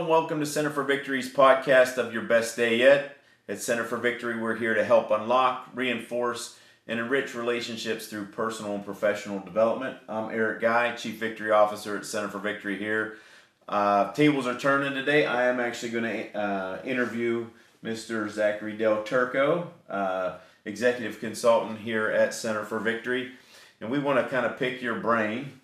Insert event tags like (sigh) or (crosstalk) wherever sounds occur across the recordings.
and welcome to Center for Victory's podcast of Your Best Day Yet. At Center for Victory, we're here to help unlock, reinforce, and enrich relationships through personal and professional development. I'm Eric Guy, Chief Victory Officer at Center for Victory here. Uh, tables are turning today. I am actually going to uh, interview Mr. Zachary Del Turco, uh, Executive Consultant here at Center for Victory. And we want to kind of pick your brain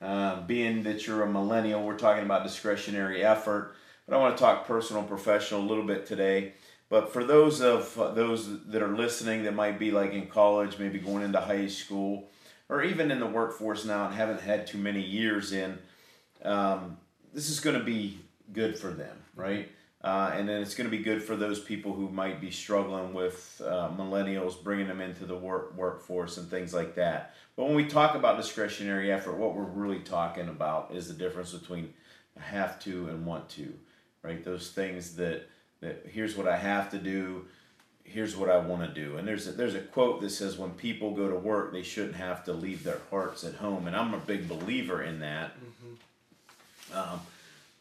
uh, being that you're a millennial, we're talking about discretionary effort, but I want to talk personal professional a little bit today. But for those of uh, those that are listening that might be like in college, maybe going into high school, or even in the workforce now and haven't had too many years in, um, this is going to be good for them, right? Uh, and then it's going to be good for those people who might be struggling with uh, millennials, bringing them into the work workforce and things like that. But when we talk about discretionary effort, what we're really talking about is the difference between have to and want to, right? Those things that that here's what I have to do, here's what I want to do. And there's a, there's a quote that says when people go to work, they shouldn't have to leave their hearts at home, and I'm a big believer in that. Mm-hmm. Um,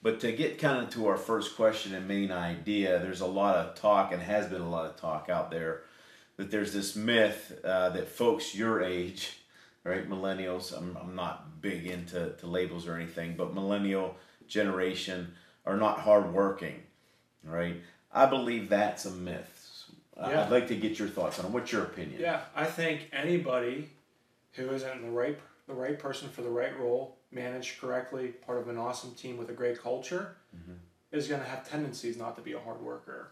but to get kind of to our first question and main idea, there's a lot of talk and has been a lot of talk out there that there's this myth uh, that folks your age, right, millennials, I'm, I'm not big into to labels or anything, but millennial generation are not hardworking, right? I believe that's a myth. Yeah. I'd like to get your thoughts on it. What's your opinion? Yeah, I think anybody who isn't the right the right person for the right role managed correctly, part of an awesome team with a great culture, mm-hmm. is going to have tendencies not to be a hard worker.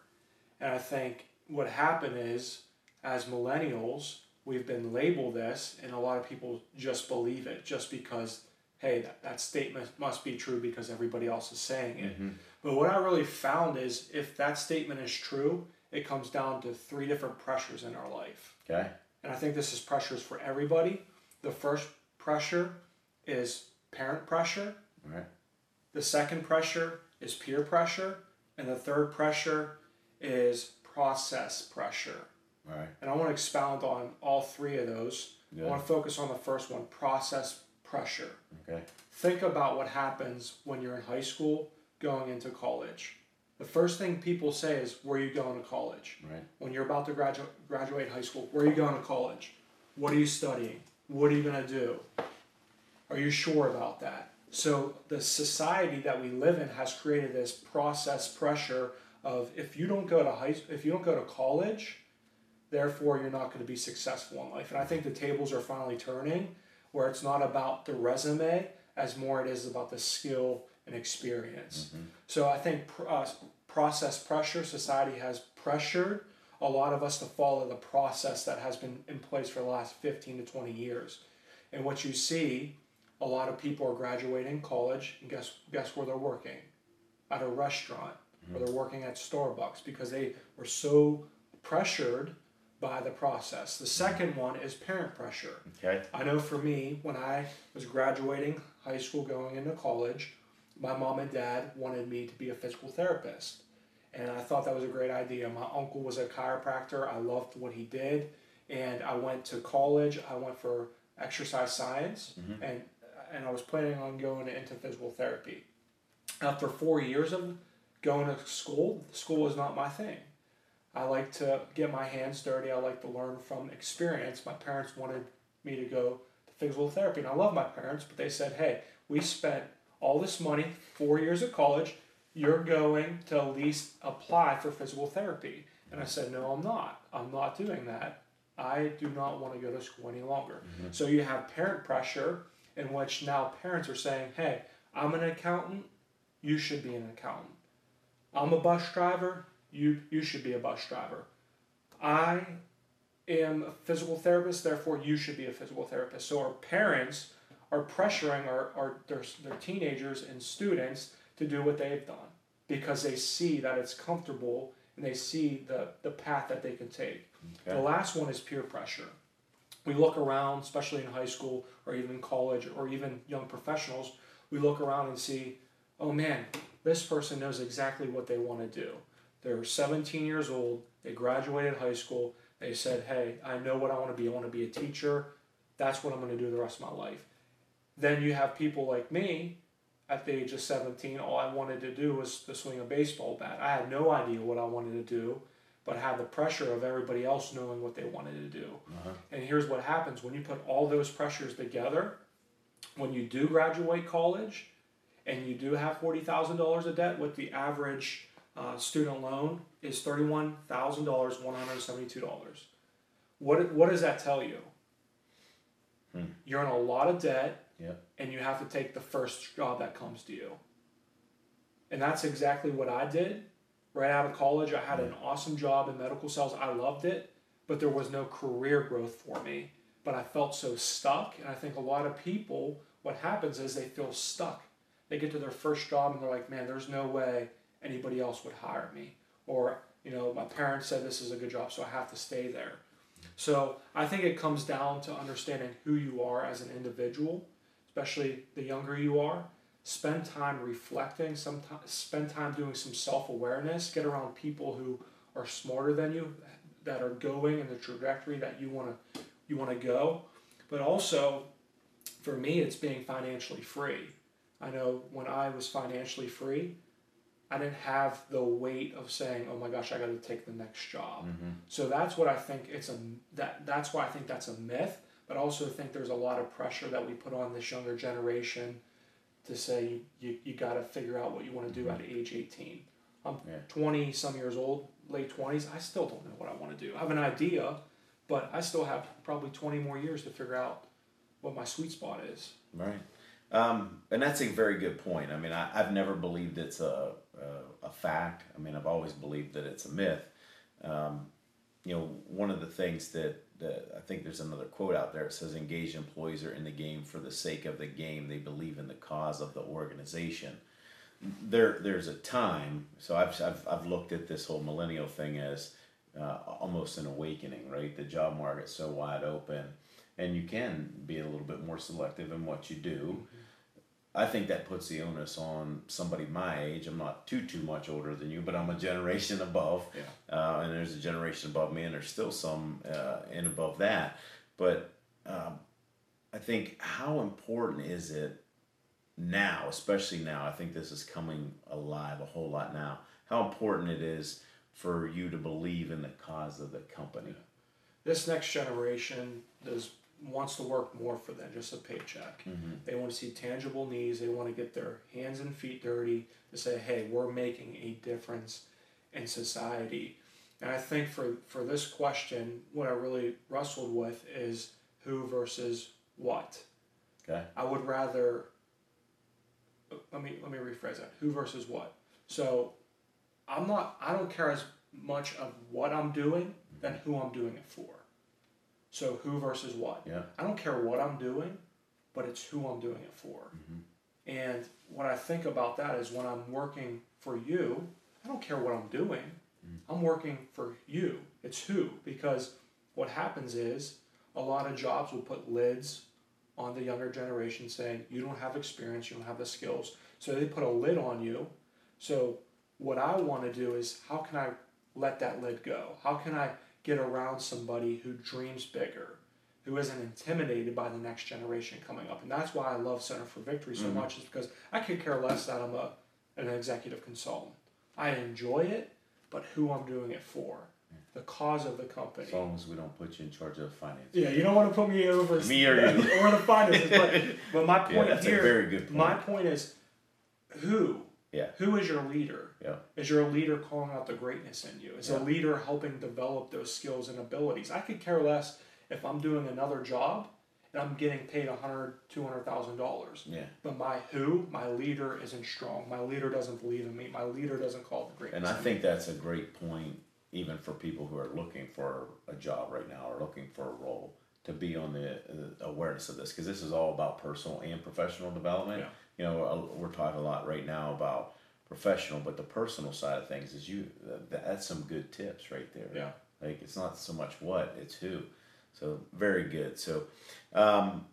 And I think what happened is, as millennials, we've been labeled this, and a lot of people just believe it just because, hey, that, that statement must be true because everybody else is saying it. Mm-hmm. But what I really found is if that statement is true, it comes down to three different pressures in our life. Okay. And I think this is pressures for everybody. The first pressure is parent pressure. Right. The second pressure is peer pressure, and the third pressure is process pressure. Right. And I want to expound on all three of those. Good. I want to focus on the first one, process pressure. Okay. Think about what happens when you're in high school going into college. The first thing people say is, "Where are you going to college?" Right. When you're about to graduate graduate high school, where are you going to college? What are you studying? What are you going to do? Are you sure about that? So the society that we live in has created this process pressure of if you don't go to high if you don't go to college, therefore you're not going to be successful in life. And I think the tables are finally turning where it's not about the resume as more it is about the skill and experience. Mm-hmm. So I think uh, process pressure society has pressured a lot of us to follow the process that has been in place for the last 15 to 20 years. And what you see a lot of people are graduating college and guess guess where they're working at a restaurant mm-hmm. or they're working at starbucks because they were so pressured by the process. The second one is parent pressure. Okay. I know for me when i was graduating high school going into college my mom and dad wanted me to be a physical therapist. And i thought that was a great idea. My uncle was a chiropractor. I loved what he did. And i went to college. I went for exercise science. Mm-hmm. and and I was planning on going into physical therapy. After four years of going to school, school was not my thing. I like to get my hands dirty. I like to learn from experience. My parents wanted me to go to physical therapy, and I love my parents, but they said, "Hey, we spent all this money, four years of college. You're going to at least apply for physical therapy." And I said, "No, I'm not. I'm not doing that. I do not want to go to school any longer." Mm-hmm. So you have parent pressure in which now parents are saying, hey, I'm an accountant, you should be an accountant. I'm a bus driver, you, you should be a bus driver. I am a physical therapist, therefore you should be a physical therapist. So our parents are pressuring our, our their, their teenagers and students to do what they've done because they see that it's comfortable and they see the, the path that they can take. Okay. The last one is peer pressure we look around, especially in high school or even college or even young professionals, we look around and see, oh man, this person knows exactly what they want to do. They're 17 years old, they graduated high school, they said, hey, I know what I want to be. I want to be a teacher. That's what I'm going to do the rest of my life. Then you have people like me at the age of 17, all I wanted to do was to swing a baseball bat. I had no idea what I wanted to do, but had the pressure of everybody else knowing what they wanted to do. Uh-huh. And here's what happens when you put all those pressures together, when you do graduate college and you do have $40,000 of debt, with the average uh, student loan is $31,000, $172. What, what does that tell you? Hmm. You're in a lot of debt Yep. and you have to take the first job that comes to you. And that's exactly what I did. Right out of college, I had an awesome job in medical sales. I loved it, but there was no career growth for me. But I felt so stuck. And I think a lot of people, what happens is they feel stuck. They get to their first job and they're like, man, there's no way anybody else would hire me. Or, you know, my parents said this is a good job, so I have to stay there. So I think it comes down to understanding who you are as an individual, especially the younger you are. Spend time reflecting, some time, spend time doing some self awareness, get around people who are smarter than you, that are going in the trajectory that you want to you want to go. But also, for me, it's being financially free. I know when I was financially free, I didn't have the weight of saying, "Oh my gosh, I got to take the next job." Mm-hmm. So that's what I think it's a that that's why I think that's a myth. But I also think there's a lot of pressure that we put on this younger generation to say you, you, got to figure out what you want to do at age 18. I'm Yeah. 20 some years old, late 20s. I still don't know what I want to do. I have an idea, but I still have probably 20 more years to figure out what my sweet spot is. Right. Um, and that's a very good point. I mean, I, I've never believed it's a, a, a fact. I mean, I've always believed that it's a myth. Um, you know, one of the things that, that I think there's another quote out there. It says, engaged employees are in the game for the sake of the game. They believe in the cause of the organization. There, there's a time. So I've, I've, I've looked at this whole millennial thing as uh, almost an awakening, right? The job market's so wide open, and you can be a little bit more selective in what you do. I think that puts the onus on somebody my age. I'm not too too much older than you, but I'm a generation (laughs) above, Yeah. uh, and there's a generation above me, and there's still some uh, in above that. But um, I think how important is it now, especially now? I think this is coming alive a whole lot now. How important it is for you to believe in the cause of the company. This next generation does wants to work more for than just a paycheck. Mm-hmm. They want to see tangible needs. They want to get their hands and feet dirty to say, "Hey, we're making a difference in society." And I think for for this question, what I really wrestled with is who versus what. Okay. I would rather. Let me let me rephrase that. Who versus what? So, I'm not. I don't care as much of what I'm doing than mm-hmm. who I'm doing it for. So who versus what? Yeah. I don't care what I'm doing, but it's who I'm doing it for. Mm-hmm. And what I think about that is when I'm working for you, I don't care what I'm doing. Mm. I'm working for you. It's who because what happens is a lot of jobs will put lids on the younger generation saying you don't have experience, you don't have the skills. So they put a lid on you. So what I want to do is how can I let that lid go? How can I get around somebody who dreams bigger, who isn't intimidated by the next generation coming up? And that's why I love Center for Victory so mm-hmm. much, is because I could care less that I'm a an executive consultant. I enjoy it, but who I'm doing it for, the cause of the company. As long as we don't put you in charge of finance. Yeah, you don't want to put me over Me or you. (laughs) or the finances, but but my (laughs) Yeah, point that's here, a very good point. my point is, who Yeah. who is your leader? Yeah. Is your leader calling out the greatness in you? Is Yeah. a leader helping develop those skills and abilities? I could care less if I'm doing another job and I'm getting paid a hundred, two hundred thousand dollars. Yeah. But my who, my leader isn't strong. My leader doesn't believe in me. My leader doesn't call the greatness. And I in think that's a great point, even for people who are looking for a job right now or looking for a role, to be on the uh, awareness of this because this is all about personal and professional development. Yeah. You know, we're talking a lot right now about professional, but the personal side of things is you. That's some good tips right there. Yeah. Like it's not so much what, it's who. So very good. So, um,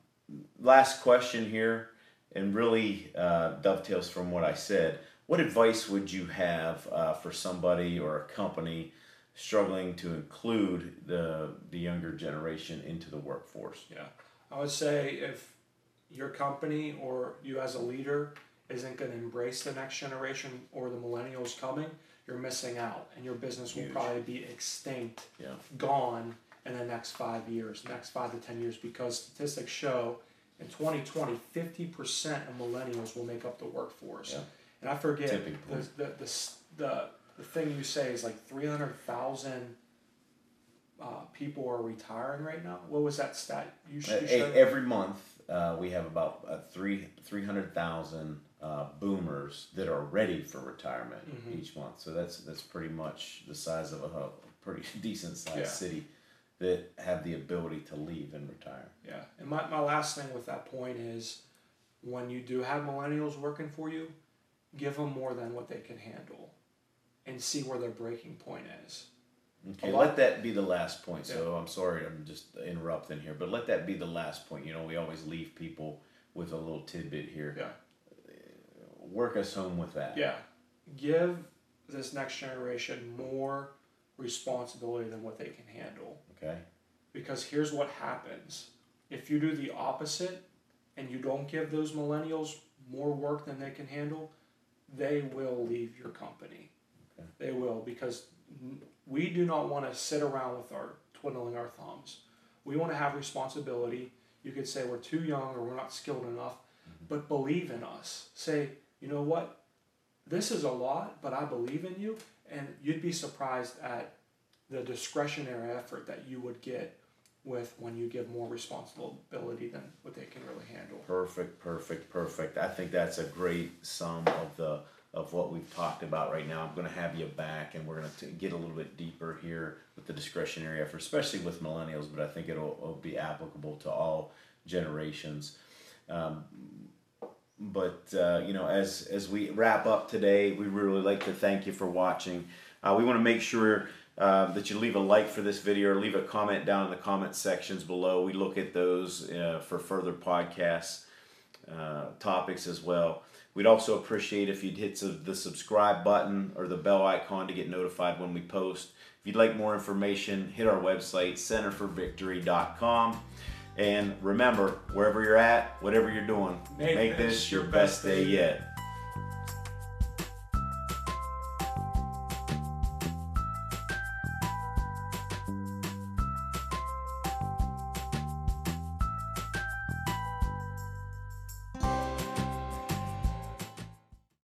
last question here, and really uh, dovetails from what I said. What advice would you have uh, for somebody or a company struggling to include the the younger generation into the workforce? Yeah, I would say if your company or you as a leader isn't going to embrace the next generation or the millennials coming, you're missing out, and your business will Huge. probably be extinct, Yeah. gone in the next five years, next five to ten years, because statistics show in 2020, 50% of millennials will make up the workforce. Yeah. And I forget the, the, the, the, the thing you say is like 300,000 uh, people are retiring right now. What was that stat you, sh- you Uh, showed? every month, uh, we have about uh, three three hundred thousand uh, boomers that are ready for retirement Mhm. each month. So that's that's pretty much the size of a, a pretty (laughs) decent sized Yeah. city that have the ability to leave and retire. Yeah, and my, my last thing with that point is when you do have millennials working for you, give them more than what they can handle and see where their breaking point is. Okay, let that be the last point. So I'm sorry, I'm just interrupting here, but let that be the last point. You know, we always leave people with a little tidbit here. Yeah. Work us home with that. Yeah, give this next generation more responsibility than what they can handle. Okay. Because here's what happens if you do the opposite and you don't give those millennials more work than they can handle, they will leave your company. Okay. They will because we do not want to sit around with our twiddling our thumbs. We want to have responsibility. You could say we're too young or we're not skilled enough, mm-hmm. but believe in us. Say, you know what? This is a lot, but I believe in you, and you'd be surprised at the discretionary effort that you would get with when you give more responsibility than what they can really handle. Perfect, perfect, perfect. I think that's a great sum of the of what we've talked about right now. I'm going to have you back, and we're going to get a little bit deeper here with the discretionary effort, especially with millennials. But I think it'll, it'll be applicable to all generations. Um, but uh, you know, as as we wrap up today, we really like to thank you for watching. Uh, we want to make sure uh, that you leave a like for this video or leave a comment down in the comment sections below. We look at those uh, for further podcasts uh, topics as well. We'd also appreciate if you'd hit the subscribe button or the bell icon to get notified when we post. If you'd like more information, hit our website, centerforvictory.com. And remember, wherever you're at, whatever you're doing, Make make this this your best day yet.